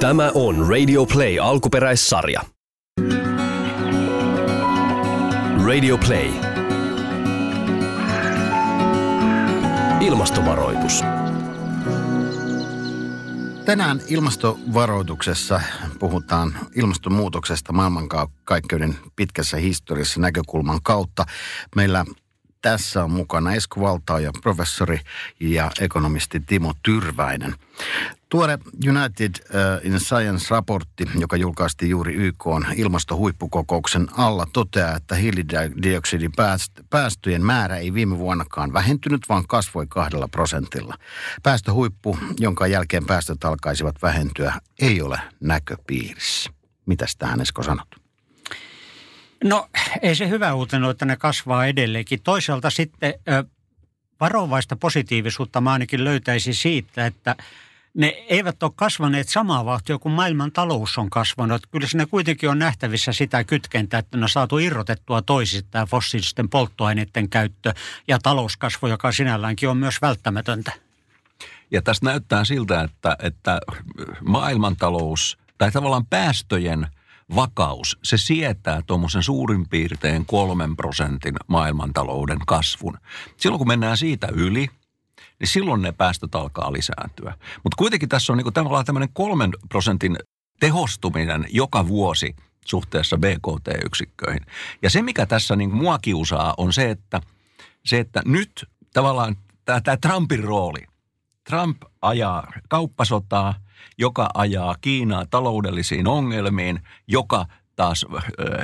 Tämä on Radio Play alkuperäissarja. Radio Play. Ilmastovaroitus. Tänään ilmastovaroituksessa puhutaan ilmastonmuutoksesta maailmankaikkeuden pitkässä historiassa näkökulman kautta. Meillä tässä on mukana Esko Valtaaja, professori ja ekonomisti Timo Tyrväinen. Tuore United uh, in Science-raportti, joka julkaistiin juuri YK ilmastohuippukokouksen alla, toteaa, että hiilidioksidin päästöjen määrä ei viime vuonnakaan vähentynyt, vaan kasvoi kahdella prosentilla. Päästöhuippu, jonka jälkeen päästöt alkaisivat vähentyä, ei ole näköpiirissä. Mitäs tähän Esko sanot? No ei se hyvä uutinen ole, että ne kasvaa edelleenkin. Toisaalta sitten varovaista positiivisuutta mä ainakin löytäisin siitä, että ne eivät ole kasvaneet samaa vauhtia kuin maailman talous on kasvanut. Kyllä siinä kuitenkin on nähtävissä sitä kytkentä, että ne on saatu irrotettua toisistaan fossiilisten polttoaineiden käyttö ja talouskasvu, joka sinälläänkin on myös välttämätöntä. Ja tässä näyttää siltä, että, että maailmantalous tai tavallaan päästöjen – vakaus, se sietää tuommoisen suurin piirtein kolmen prosentin maailmantalouden kasvun. Silloin kun mennään siitä yli, niin silloin ne päästöt alkaa lisääntyä. Mutta kuitenkin tässä on niinku tavallaan tämmöinen kolmen prosentin tehostuminen joka vuosi suhteessa BKT-yksikköihin. Ja se, mikä tässä niin mua kiusaa, on se, että, se, että nyt tavallaan tämä Trumpin rooli. Trump ajaa kauppasotaa – joka ajaa Kiinaa taloudellisiin ongelmiin, joka taas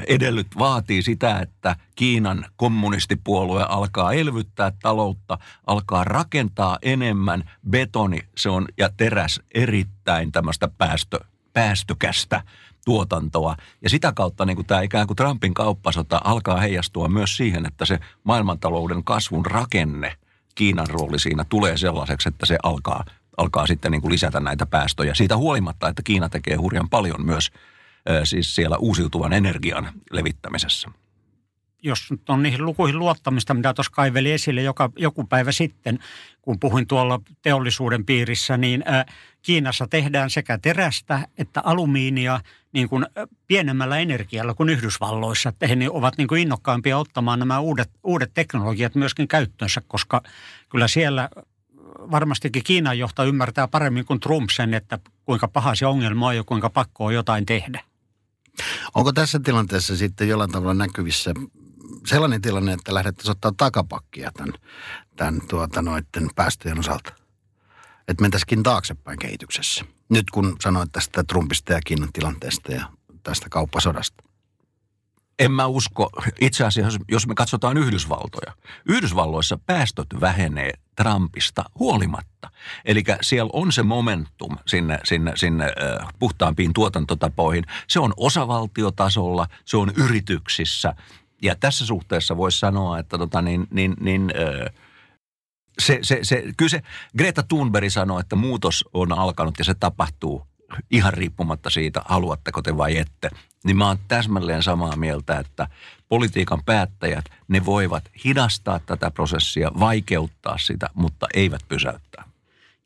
edellyt vaatii sitä, että Kiinan kommunistipuolue alkaa elvyttää taloutta, alkaa rakentaa enemmän betoni, se on ja teräs erittäin tämmöistä päästö, päästökästä tuotantoa. Ja sitä kautta niin kuin tämä ikään kuin Trumpin kauppasota alkaa heijastua myös siihen, että se maailmantalouden kasvun rakenne, Kiinan rooli siinä tulee sellaiseksi, että se alkaa alkaa sitten niin kuin lisätä näitä päästöjä. Siitä huolimatta, että Kiina tekee hurjan paljon myös siis siellä uusiutuvan energian levittämisessä. Jos nyt on niihin lukuihin luottamista, mitä tuossa kaiveli esille joka, joku päivä sitten, kun puhuin tuolla teollisuuden piirissä, niin Kiinassa tehdään sekä terästä että alumiinia niin kuin pienemmällä energialla kuin Yhdysvalloissa. Että he ovat niin kuin innokkaampia ottamaan nämä uudet, uudet teknologiat myöskin käyttöönsä, koska kyllä siellä varmastikin Kiinan johto ymmärtää paremmin kuin Trump sen, että kuinka paha se ongelma on ja kuinka pakko on jotain tehdä. Onko tässä tilanteessa sitten jollain tavalla näkyvissä sellainen tilanne, että lähdettäisiin ottaa takapakkia tämän, tämän tuota, noiden päästöjen osalta? Että mentäisikin taaksepäin kehityksessä. Nyt kun sanoit tästä Trumpista ja Kiinan tilanteesta ja tästä kauppasodasta. En mä usko. Itse asiassa, jos me katsotaan Yhdysvaltoja. Yhdysvalloissa päästöt vähenee Trumpista huolimatta. Eli siellä on se momentum sinne, sinne, sinne äh, puhtaampiin tuotantotapoihin. Se on osavaltiotasolla, se on yrityksissä. Ja tässä suhteessa voisi sanoa, että tota niin, niin, niin äh, se, se, se, kyllä se Greta Thunberg sanoi, että muutos on alkanut ja se tapahtuu ihan riippumatta siitä, haluatteko te vai ette, niin mä oon täsmälleen samaa mieltä, että politiikan päättäjät, ne voivat hidastaa tätä prosessia, vaikeuttaa sitä, mutta eivät pysäyttää.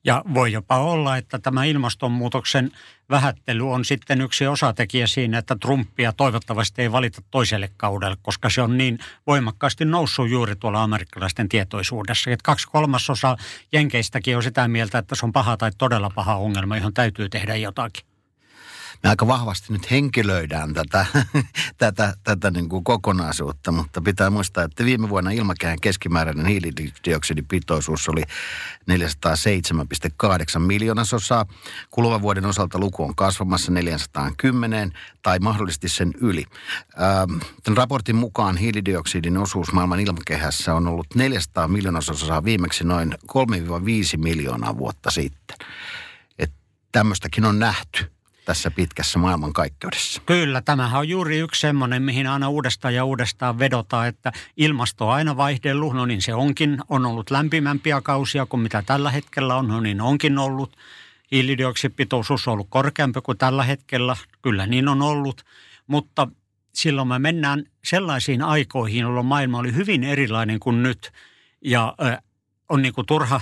Ja voi jopa olla, että tämä ilmastonmuutoksen vähättely on sitten yksi osatekijä siinä, että Trumpia toivottavasti ei valita toiselle kaudelle, koska se on niin voimakkaasti noussut juuri tuolla amerikkalaisten tietoisuudessa. Että kaksi kolmasosa jenkeistäkin on sitä mieltä, että se on paha tai todella paha ongelma, johon täytyy tehdä jotakin me aika vahvasti nyt henkilöidään tätä, tätä, tätä niin kuin kokonaisuutta, mutta pitää muistaa, että viime vuonna ilmakehän keskimääräinen hiilidioksidipitoisuus oli 407,8 miljoonasosaa. Kuluvan vuoden osalta luku on kasvamassa 410 tai mahdollisesti sen yli. Ähm, tämän raportin mukaan hiilidioksidin osuus maailman ilmakehässä on ollut 400 miljoonasosaa viimeksi noin 3-5 miljoonaa vuotta sitten. Että tämmöistäkin on nähty tässä pitkässä maailmankaikkeudessa. Kyllä, tämähän on juuri yksi semmoinen, mihin aina uudestaan ja uudestaan vedotaan, että ilmasto on aina vaihdellut, no niin se onkin, on ollut lämpimämpiä kausia kuin mitä tällä hetkellä on, no niin onkin ollut. Hiilidioksidipitoisuus on ollut korkeampi kuin tällä hetkellä, kyllä niin on ollut, mutta silloin me mennään sellaisiin aikoihin, jolloin maailma oli hyvin erilainen kuin nyt. Ja on niin kuin turha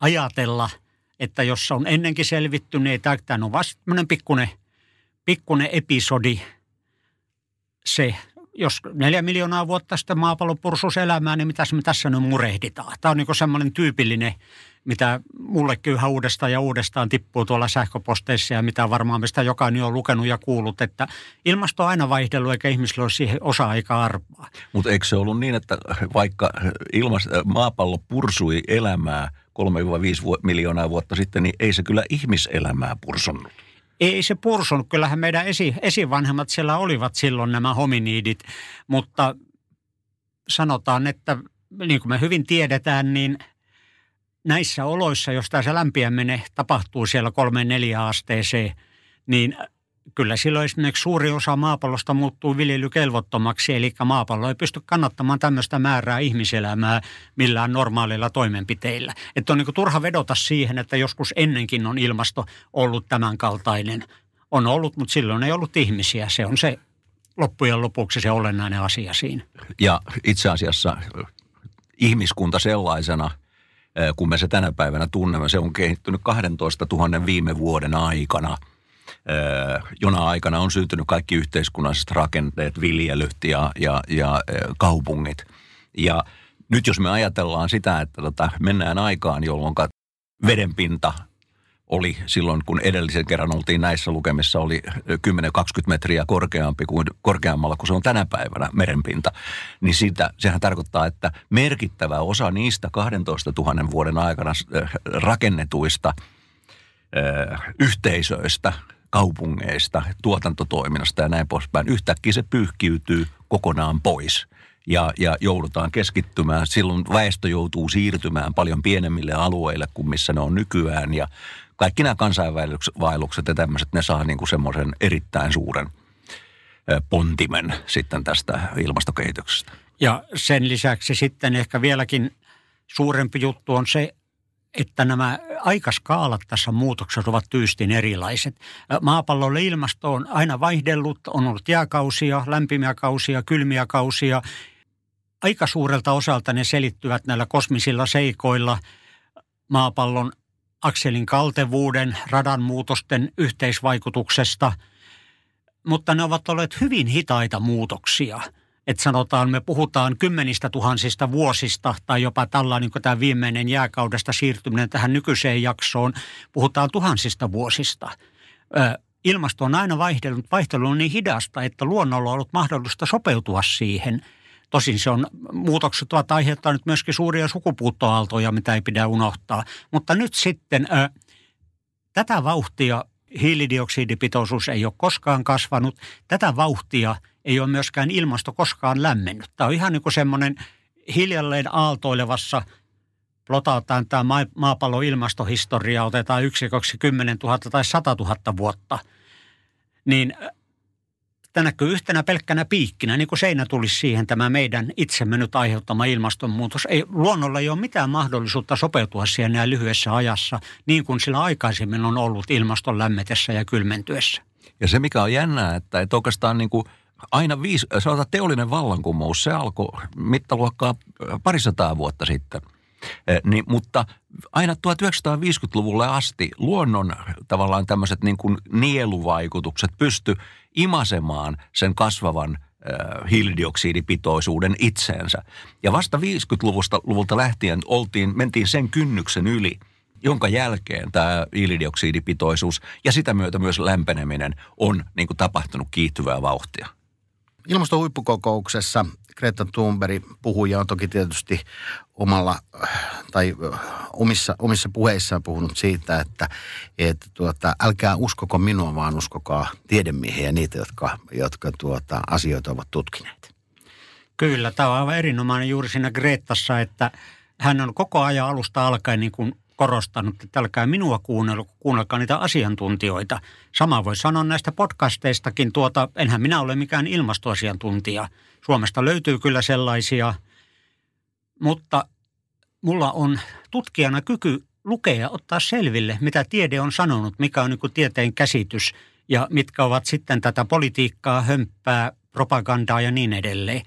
ajatella – että jos on ennenkin selvitty, niin tämä on vasta pikkuinen, pikkuinen episodi. Se, jos neljä miljoonaa vuotta sitten maapallo pursus elämään, niin mitä me tässä nyt murehditaan? Tämä on niin semmoinen tyypillinen mitä mullekin yhä uudestaan ja uudestaan tippuu tuolla sähköposteissa ja mitä varmaan mistä jokainen on lukenut ja kuullut, että ilmasto on aina vaihdellut eikä ihmisillä ole siihen osa-aikaa arpaa. Mutta eikö se ollut niin, että vaikka ilmas, maapallo pursui elämää 3-5 miljoonaa vuotta sitten, niin ei se kyllä ihmiselämää pursunut? Ei se pursunut. Kyllähän meidän esi, esivanhemmat siellä olivat silloin nämä hominiidit, mutta sanotaan, että niin kuin me hyvin tiedetään, niin – näissä oloissa, jos tämä lämpiäminen tapahtuu siellä kolmeen neljä asteeseen, niin kyllä silloin esimerkiksi suuri osa maapallosta muuttuu viljelykelvottomaksi, eli maapallo ei pysty kannattamaan tämmöistä määrää ihmiselämää millään normaalilla toimenpiteillä. Että on niin turha vedota siihen, että joskus ennenkin on ilmasto ollut tämän kaltainen. On ollut, mutta silloin ei ollut ihmisiä. Se on se loppujen lopuksi se olennainen asia siinä. Ja itse asiassa ihmiskunta sellaisena – kun me se tänä päivänä tunnemme. Se on kehittynyt 12 000 viime vuoden aikana, jona aikana on syntynyt kaikki yhteiskunnalliset rakenteet, viljelyt ja, ja, ja kaupungit. Ja nyt jos me ajatellaan sitä, että tota, mennään aikaan, jolloin vedenpinta oli silloin, kun edellisen kerran oltiin näissä lukemissa, oli 10-20 metriä korkeampi kuin korkeammalla kuin se on tänä päivänä merenpinta. Niin siitä, sehän tarkoittaa, että merkittävä osa niistä 12 000 vuoden aikana rakennetuista yhteisöistä, kaupungeista, tuotantotoiminnasta ja näin poispäin, yhtäkkiä se pyyhkiytyy kokonaan pois – ja, ja joudutaan keskittymään. Silloin väestö joutuu siirtymään paljon pienemmille alueille kuin missä ne on nykyään ja kaikki nämä kansainvaellukset ja tämmöiset, ne saa niin kuin semmoisen erittäin suuren pontimen sitten tästä ilmastokehityksestä. Ja sen lisäksi sitten ehkä vieläkin suurempi juttu on se, että nämä aikaskaalat tässä muutoksessa ovat tyystin erilaiset. Maapallolle ilmasto on aina vaihdellut, on ollut jääkausia, lämpimiä kausia, kylmiä kausia. Aika suurelta osalta ne selittyvät näillä kosmisilla seikoilla maapallon akselin kaltevuuden, radan muutosten yhteisvaikutuksesta, mutta ne ovat olleet hyvin hitaita muutoksia. Että sanotaan, me puhutaan kymmenistä tuhansista vuosista tai jopa tällainen niin tämä viimeinen jääkaudesta siirtyminen tähän nykyiseen jaksoon, puhutaan tuhansista vuosista. ilmasto on aina vaihdellut, vaihtelu on niin hidasta, että luonnolla on ollut mahdollista sopeutua siihen – Tosin se on, muutokset ovat aiheuttaneet myöskin suuria sukupuuttoaaltoja, mitä ei pidä unohtaa. Mutta nyt sitten ö, tätä vauhtia hiilidioksidipitoisuus ei ole koskaan kasvanut. Tätä vauhtia ei ole myöskään ilmasto koskaan lämmennyt. Tämä on ihan niin kuin semmoinen hiljalleen aaltoilevassa plotataan tämä maapallon ilmastohistoria, otetaan yksikoksi 10 000 tai 100 000 vuotta, niin Tämä näkyy yhtenä pelkkänä piikkinä, niin kuin seinä tulisi siihen tämä meidän itsemme nyt aiheuttama ilmastonmuutos. Ei, luonnolla ei ole mitään mahdollisuutta sopeutua siihen näin lyhyessä ajassa, niin kuin sillä aikaisemmin on ollut ilmaston lämmetessä ja kylmentyessä. Ja se, mikä on jännää, että, että oikeastaan niin kuin aina viisi, sanotaan teollinen vallankumous, se alkoi mittaluokkaa parisataa vuotta sitten – Eh, niin, mutta aina 1950-luvulle asti luonnon tavallaan tämmöiset niin kuin nieluvaikutukset pysty imasemaan sen kasvavan hiilidioksidipitoisuuden itseensä. Ja vasta 50-luvulta luvulta lähtien oltiin, mentiin sen kynnyksen yli, jonka jälkeen tämä hiilidioksidipitoisuus ja sitä myötä myös lämpeneminen on niin kuin tapahtunut kiihtyvää vauhtia. Ilmastohuippukokouksessa Greta Thunberg puhuja on toki tietysti omalla tai omissa, omissa puheissaan puhunut siitä, että, että tuota, älkää uskoko minua, vaan uskokaa tiedemiehiä ja niitä, jotka, jotka tuota, asioita ovat tutkineet. Kyllä, tämä on aivan erinomainen juuri siinä Gretassa, että hän on koko ajan alusta alkaen niin kuin korostanut, että älkää minua kuunnella, kuunnelkaa niitä asiantuntijoita. Sama voi sanoa näistä podcasteistakin, tuota, enhän minä ole mikään ilmastoasiantuntija. Suomesta löytyy kyllä sellaisia, mutta mulla on tutkijana kyky lukea ja ottaa selville, mitä tiede on sanonut, mikä on niin tieteen käsitys ja mitkä ovat sitten tätä politiikkaa, hömppää, propagandaa ja niin edelleen.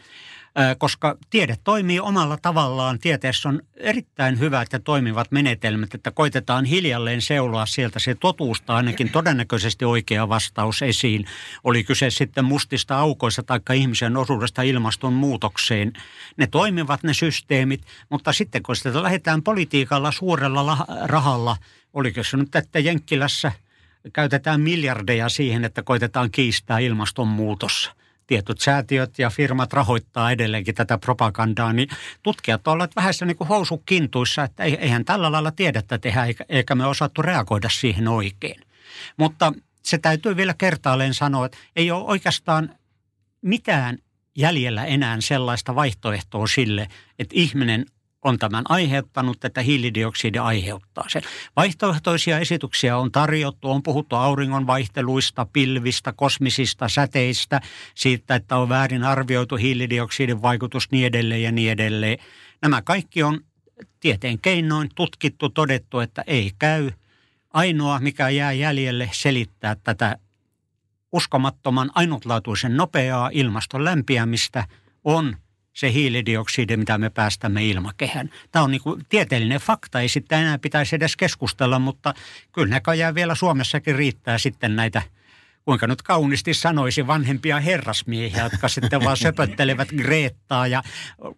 Koska tiede toimii omalla tavallaan. Tieteessä on erittäin hyvät ja toimivat menetelmät, että koitetaan hiljalleen seuloa sieltä se totuusta ainakin todennäköisesti oikea vastaus esiin. Oli kyse sitten mustista aukoista tai ihmisen osuudesta ilmastonmuutokseen. Ne toimivat ne systeemit, mutta sitten kun sitä lähdetään politiikalla suurella rahalla, oliko se nyt, että Jenkkilässä käytetään miljardeja siihen, että koitetaan kiistää ilmastonmuutos – tietyt säätiöt ja firmat rahoittaa edelleenkin tätä propagandaa, niin tutkijat ovat vähän niin kuin housukintuissa, että eihän tällä lailla tiedettä tehdä eikä me osattu reagoida siihen oikein. Mutta se täytyy vielä kertaalleen sanoa, että ei ole oikeastaan mitään jäljellä enää sellaista vaihtoehtoa sille, että ihminen on tämän aiheuttanut, että hiilidioksidi aiheuttaa sen. Vaihtoehtoisia esityksiä on tarjottu, on puhuttu auringon vaihteluista, pilvistä, kosmisista säteistä, siitä, että on väärin arvioitu hiilidioksidin vaikutus niin edelleen ja niin edelleen. Nämä kaikki on tieteen keinoin tutkittu, todettu, että ei käy. Ainoa, mikä jää jäljelle selittää tätä uskomattoman ainutlaatuisen nopeaa ilmaston lämpiämistä, on – se hiilidioksidi, mitä me päästämme ilmakehään. Tämä on niin kuin tieteellinen fakta, ei sitten enää pitäisi edes keskustella, mutta kyllä näköjään vielä Suomessakin riittää sitten näitä – kuinka nyt kauniisti sanoisi, vanhempia herrasmiehiä, jotka sitten vaan söpöttelevät Greettaa ja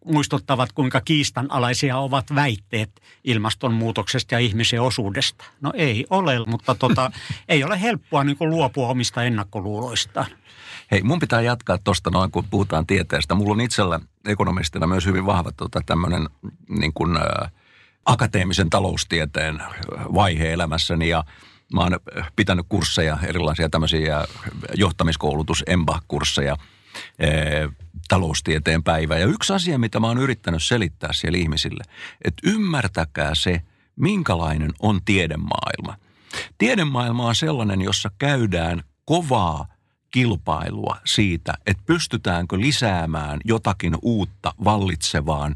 muistuttavat, kuinka kiistanalaisia ovat väitteet ilmastonmuutoksesta ja ihmisen osuudesta. No ei ole, mutta tota, ei ole helppoa niin luopua omista ennakkoluuloistaan. Hei, mun pitää jatkaa tuosta noin, kun puhutaan tieteestä. Mulla on itsellä ekonomistina myös hyvin vahva tota, tämmöinen niin kuin, ä, akateemisen taloustieteen vaihe elämässäni ja mä oon pitänyt kursseja, erilaisia tämmöisiä johtamiskoulutus, EMBA-kursseja, ä, taloustieteen päivä. Ja yksi asia, mitä mä oon yrittänyt selittää siellä ihmisille, että ymmärtäkää se, minkälainen on tiedemaailma. Tiedemaailma on sellainen, jossa käydään kovaa kilpailua siitä, että pystytäänkö lisäämään jotakin uutta vallitsevaan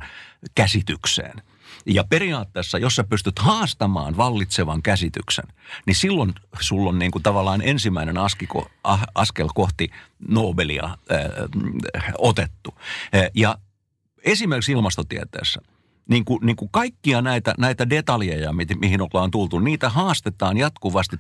käsitykseen. Ja periaatteessa, jos sä pystyt haastamaan vallitsevan käsityksen, niin silloin sulla on niin kuin tavallaan ensimmäinen askiko, askel kohti Nobelia äh, otettu. Ja esimerkiksi ilmastotieteessä – niin kuin, niin kuin kaikkia näitä, näitä detaljeja, mihin ollaan tultu, niitä haastetaan jatkuvasti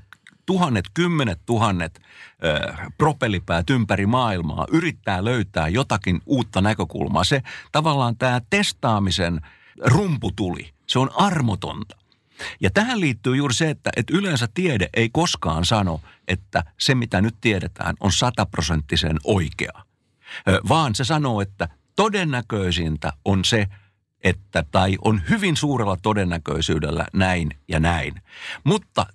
tuhannet, kymmenet tuhannet ö, propellipäät ympäri maailmaa yrittää löytää jotakin uutta näkökulmaa. Se tavallaan tämä testaamisen rumputuli, se on armotonta. Ja tähän liittyy juuri se, että, että yleensä tiede ei koskaan sano, että se mitä nyt tiedetään on sataprosenttisen oikea. Vaan se sanoo, että todennäköisintä on se, että tai on hyvin suurella todennäköisyydellä näin ja näin. Mutta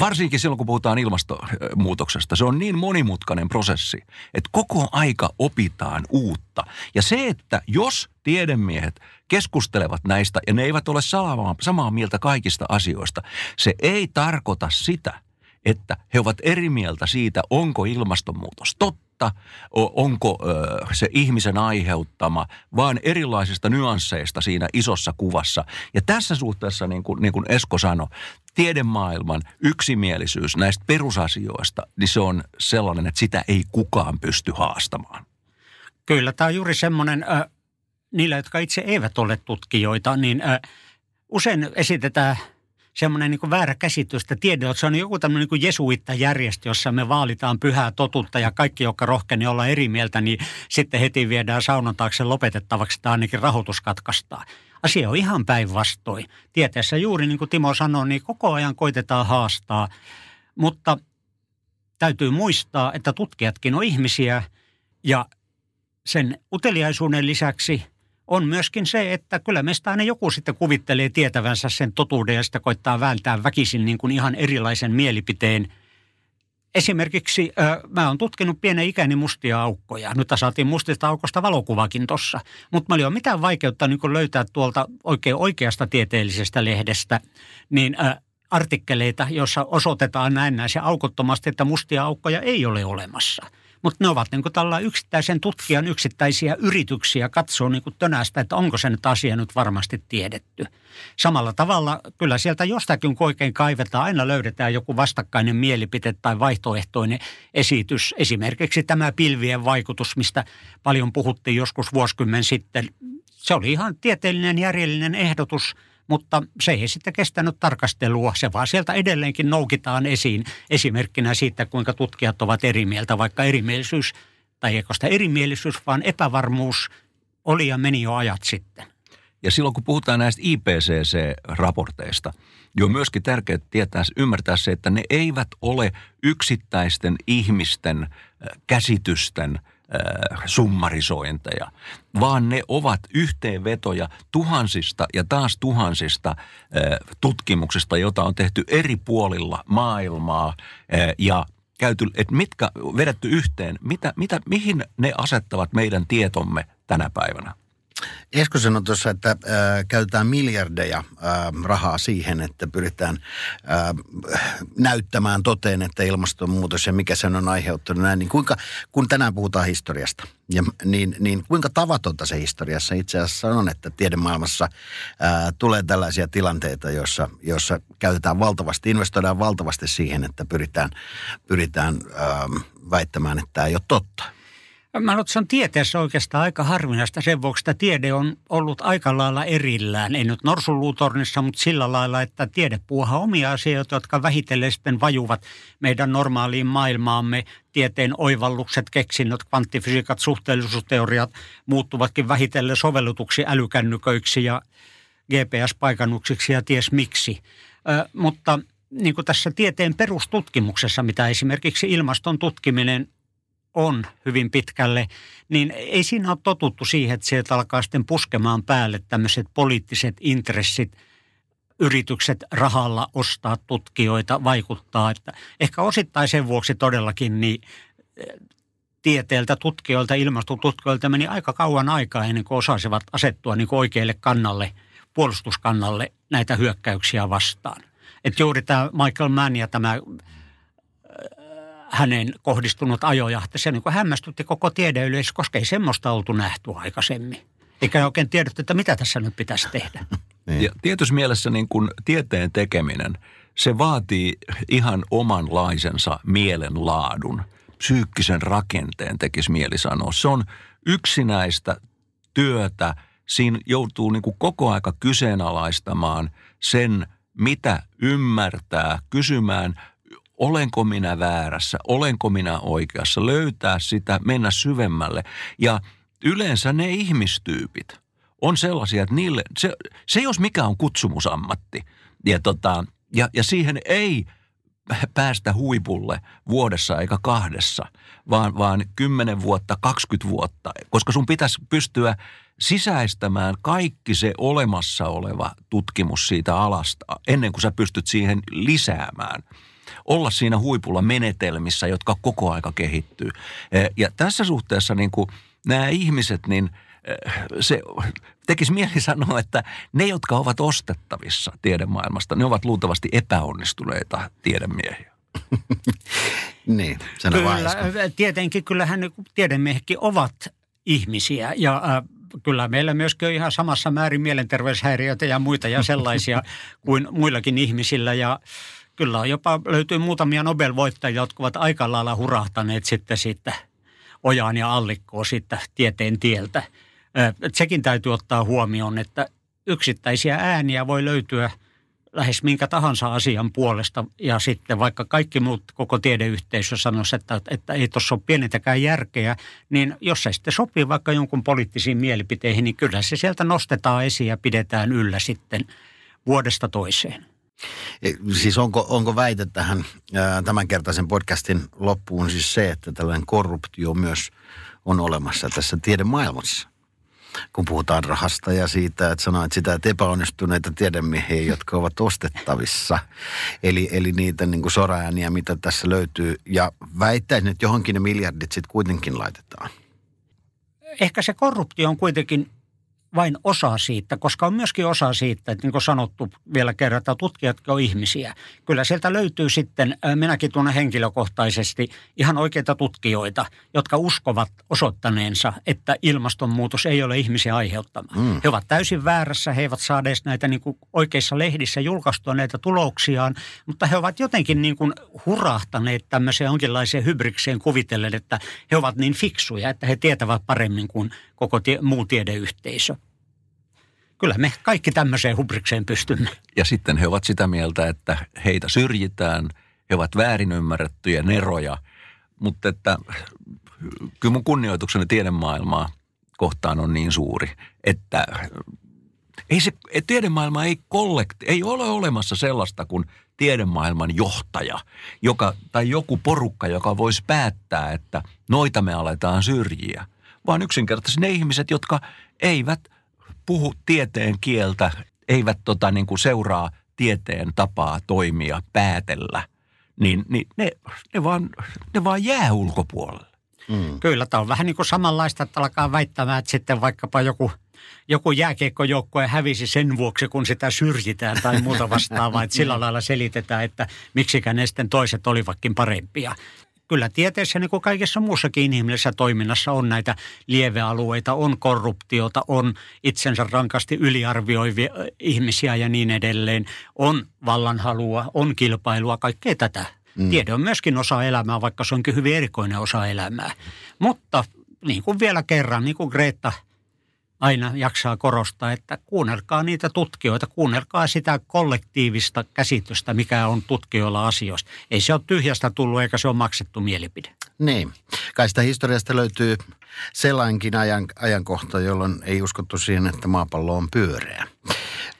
Varsinkin silloin, kun puhutaan ilmastonmuutoksesta. Se on niin monimutkainen prosessi, että koko aika opitaan uutta. Ja se, että jos tiedemiehet keskustelevat näistä ja ne eivät ole samaa, mieltä kaikista asioista, se ei tarkoita sitä, että he ovat eri mieltä siitä, onko ilmastonmuutos totta totta, onko se ihmisen aiheuttama, vaan erilaisista nyansseista siinä isossa kuvassa. Ja tässä suhteessa, niin kuin, niin kuin Esko sanoi, tiedemaailman yksimielisyys näistä perusasioista, niin se on sellainen, että sitä ei kukaan pysty haastamaan. Kyllä, tämä on juuri semmoinen, äh, niillä, jotka itse eivät ole tutkijoita, niin äh, usein esitetään – semmoinen niin väärä käsitys, että tiede, että se on joku tämmöinen niin jesuittajärjestö, jossa me vaalitaan pyhää totuutta ja kaikki, jotka rohkenee olla eri mieltä, niin sitten heti viedään saunan taakse lopetettavaksi tai ainakin rahoitus katkaistaan. Asia on ihan päinvastoin. Tieteessä juuri niin kuin Timo sanoi, niin koko ajan koitetaan haastaa, mutta täytyy muistaa, että tutkijatkin on ihmisiä ja sen uteliaisuuden lisäksi – on myöskin se, että kyllä meistä aina joku sitten kuvittelee tietävänsä sen totuuden ja sitä koittaa vääntää väkisin niin kuin ihan erilaisen mielipiteen. Esimerkiksi mä oon tutkinut pienen ikäni mustia aukkoja. Nyt saatiin mustista aukosta valokuvakin tossa. Mutta mä oli mitään vaikeutta niin löytää tuolta oikein oikeasta tieteellisestä lehdestä niin artikkeleita, joissa osoitetaan näin näin aukottomasti, että mustia aukkoja ei ole olemassa – Mutta ne ovat niin kuin tällä yksittäisen tutkijan yksittäisiä yrityksiä katsoa niin kuin tönästä, että onko se nyt asia nyt varmasti tiedetty. Samalla tavalla kyllä sieltä jostakin kun oikein kaivetaan, aina löydetään joku vastakkainen mielipite tai vaihtoehtoinen esitys. Esimerkiksi tämä pilvien vaikutus, mistä paljon puhuttiin joskus vuosikymmen sitten. Se oli ihan tieteellinen järjellinen ehdotus – mutta se ei sitten kestänyt tarkastelua. Se vaan sieltä edelleenkin noukitaan esiin esimerkkinä siitä, kuinka tutkijat ovat eri mieltä, vaikka erimielisyys, tai eikö sitä erimielisyys, vaan epävarmuus oli ja meni jo ajat sitten. Ja silloin kun puhutaan näistä IPCC-raporteista, niin on myöskin tärkeää tietää, ymmärtää se, että ne eivät ole yksittäisten ihmisten käsitysten – Äh, summarisointeja, vaan ne ovat yhteenvetoja tuhansista ja taas tuhansista äh, tutkimuksista, joita on tehty eri puolilla maailmaa äh, ja käyty, että mitkä vedetty yhteen, mitä, mitä, mihin ne asettavat meidän tietomme tänä päivänä? Esko sanoi tuossa, että äh, käytetään miljardeja äh, rahaa siihen, että pyritään äh, näyttämään toteen, että ilmastonmuutos ja mikä sen on aiheuttanut näin. Niin kuinka, kun tänään puhutaan historiasta, ja, niin, niin kuinka tavatonta se historiassa itse asiassa on, että tiedemaailmassa äh, tulee tällaisia tilanteita, joissa, joissa käytetään valtavasti, investoidaan valtavasti siihen, että pyritään, pyritään äh, väittämään, että tämä ei ole totta. Mä luulen, että se on tieteessä oikeastaan aika harvinaista sen vuoksi, että tiede on ollut aika lailla erillään. Ei nyt norsunluutornissa, mutta sillä lailla, että tiede puuhaa omia asioita, jotka vähitellen sitten vajuvat meidän normaaliin maailmaamme. Tieteen oivallukset, keksinnöt, kvanttifysiikat, suhteellisuusteoriat muuttuvatkin vähitellen sovellutuksi älykännyköiksi ja GPS-paikannuksiksi ja ties miksi. Ö, mutta niin kuin tässä tieteen perustutkimuksessa, mitä esimerkiksi ilmaston tutkiminen on hyvin pitkälle, niin ei siinä ole totuttu siihen, että sieltä alkaa sitten puskemaan päälle tämmöiset poliittiset intressit, yritykset rahalla ostaa tutkijoita, vaikuttaa. Että ehkä osittain sen vuoksi todellakin niin eh, tieteeltä, tutkijoilta, ilmastotutkijoilta meni aika kauan aikaa ennen kuin osasivat asettua niin kuin oikealle kannalle, puolustuskannalle näitä hyökkäyksiä vastaan. Että juuri tämä Michael Mann ja tämä hänen kohdistunut ajojahti. Se niin kuin hämmästytti koko tiedeyleisö, koska ei semmoista oltu nähty aikaisemmin. Eikä oikein tiedetty, että mitä tässä nyt pitäisi tehdä. Niin. Ja tietyssä mielessä niin kuin tieteen tekeminen, se vaatii ihan omanlaisensa mielenlaadun, psyykkisen rakenteen tekisi mieli sanoa. Se on yksinäistä työtä, siinä joutuu niin kuin koko aika kyseenalaistamaan sen, mitä ymmärtää, kysymään olenko minä väärässä, olenko minä oikeassa, löytää sitä, mennä syvemmälle. Ja yleensä ne ihmistyypit on sellaisia, että niille, se, se jos mikä on kutsumusammatti. Ja, tota, ja, ja siihen ei päästä huipulle vuodessa eikä kahdessa, vaan, vaan 10 vuotta, 20 vuotta, koska sun pitäisi pystyä sisäistämään kaikki se olemassa oleva tutkimus siitä alasta ennen kuin sä pystyt siihen lisäämään – olla siinä huipulla menetelmissä, jotka koko aika kehittyy. Eh, ja tässä suhteessa niin kuin nämä ihmiset, niin eh, se tekisi mieli sanoa, että ne, jotka ovat ostettavissa tiedemaailmasta, ne ovat luultavasti epäonnistuneita tiedemiehiä. niin, sen Kyllä, tietenkin kyllähän tiedemiehetkin ovat ihmisiä ja äh, kyllä meillä myöskin on ihan samassa määrin mielenterveyshäiriöitä ja muita ja sellaisia kuin muillakin ihmisillä ja kyllä jopa löytyy muutamia Nobel-voittajia, jotka ovat aika lailla hurahtaneet sitten siitä ojaan ja allikkoon siitä tieteen tieltä. Sekin täytyy ottaa huomioon, että yksittäisiä ääniä voi löytyä lähes minkä tahansa asian puolesta. Ja sitten vaikka kaikki muut koko tiedeyhteisö sanoisi, että, että ei tuossa ole pienintäkään järkeä, niin jos se sitten sopii vaikka jonkun poliittisiin mielipiteihin, niin kyllä se sieltä nostetaan esiin ja pidetään yllä sitten vuodesta toiseen. E, siis onko, onko väite tähän tämänkertaisen podcastin loppuun siis se, että tällainen korruptio myös on olemassa tässä tiedemaailmassa? Kun puhutaan rahasta ja siitä, että sanoit sitä, että epäonnistuneita tiedemiehiä, jotka ovat ostettavissa. Eli, eli niitä niin kuin soraääniä, mitä tässä löytyy. Ja väittäisin, että johonkin ne miljardit sitten kuitenkin laitetaan. Ehkä se korruptio on kuitenkin vain osa siitä, koska on myöskin osa siitä, että niin kuin sanottu vielä kerran, että tutkijat on ihmisiä. Kyllä sieltä löytyy sitten, minäkin tunnen henkilökohtaisesti ihan oikeita tutkijoita, jotka uskovat osoittaneensa, että ilmastonmuutos ei ole ihmisiä aiheuttama. Mm. He ovat täysin väärässä, he eivät saa edes näitä niin kuin oikeissa lehdissä julkaistua näitä tuloksiaan, mutta he ovat jotenkin niin kuin hurahtaneet tämmöiseen jonkinlaiseen hybrikseen kuvitellen, että he ovat niin fiksuja, että he tietävät paremmin kuin koko tie, muu tiedeyhteisö. Kyllä me kaikki tämmöiseen hubrikseen pystymme. Ja sitten he ovat sitä mieltä, että heitä syrjitään, he ovat väärin ymmärrettyjä neroja, mutta että kyllä mun kunnioitukseni tiedemaailmaa kohtaan on niin suuri, että ei se, tiedemaailma ei kollekti, ei ole olemassa sellaista kuin tiedemaailman johtaja, joka, tai joku porukka, joka voisi päättää, että noita me aletaan syrjiä – vaan yksinkertaisesti ne ihmiset, jotka eivät puhu tieteen kieltä, eivät tota, niin kuin seuraa tieteen tapaa toimia, päätellä, niin, niin ne, ne, vaan, ne vaan jää ulkopuolelle. Mm. Kyllä, tämä on vähän niin kuin samanlaista, että alkaa väittämään, että sitten vaikkapa joku, joku jääkiekkojoukkue hävisi sen vuoksi, kun sitä syrjitään tai muuta vastaavaa, että sillä lailla selitetään, että miksikä ne sitten toiset olivatkin parempia kyllä tieteessä niin kuin kaikessa muussakin inhimillisessä toiminnassa on näitä lievealueita, on korruptiota, on itsensä rankasti yliarvioivia ihmisiä ja niin edelleen, on vallanhalua, on kilpailua, kaikkea tätä. Mm. Tiede on myöskin osa elämää, vaikka se onkin hyvin erikoinen osa elämää. Mutta niin kuin vielä kerran, niin kuin Greta – aina jaksaa korostaa, että kuunnelkaa niitä tutkijoita, kuunnelkaa sitä kollektiivista käsitystä, mikä on tutkijoilla asioista. Ei se ole tyhjästä tullut eikä se ole maksettu mielipide. Niin. Kai sitä historiasta löytyy sellainenkin ajan, ajankohta, jolloin ei uskottu siihen, että maapallo on pyöreä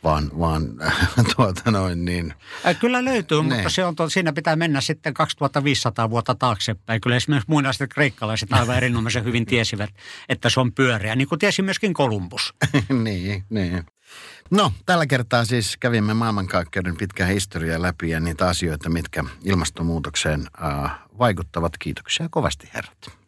vaan, vaan tuota noin niin. Kyllä löytyy, ne. mutta se on, siinä pitää mennä sitten 2500 vuotta taaksepäin. Kyllä esimerkiksi muinaiset kreikkalaiset aivan erinomaisen hyvin tiesivät, että se on pyöreä, niin kuin tiesi myöskin Kolumbus. niin, niin. No, tällä kertaa siis kävimme maailmankaikkeuden pitkän historiaa läpi ja niitä asioita, mitkä ilmastonmuutokseen äh, vaikuttavat. Kiitoksia kovasti herrat.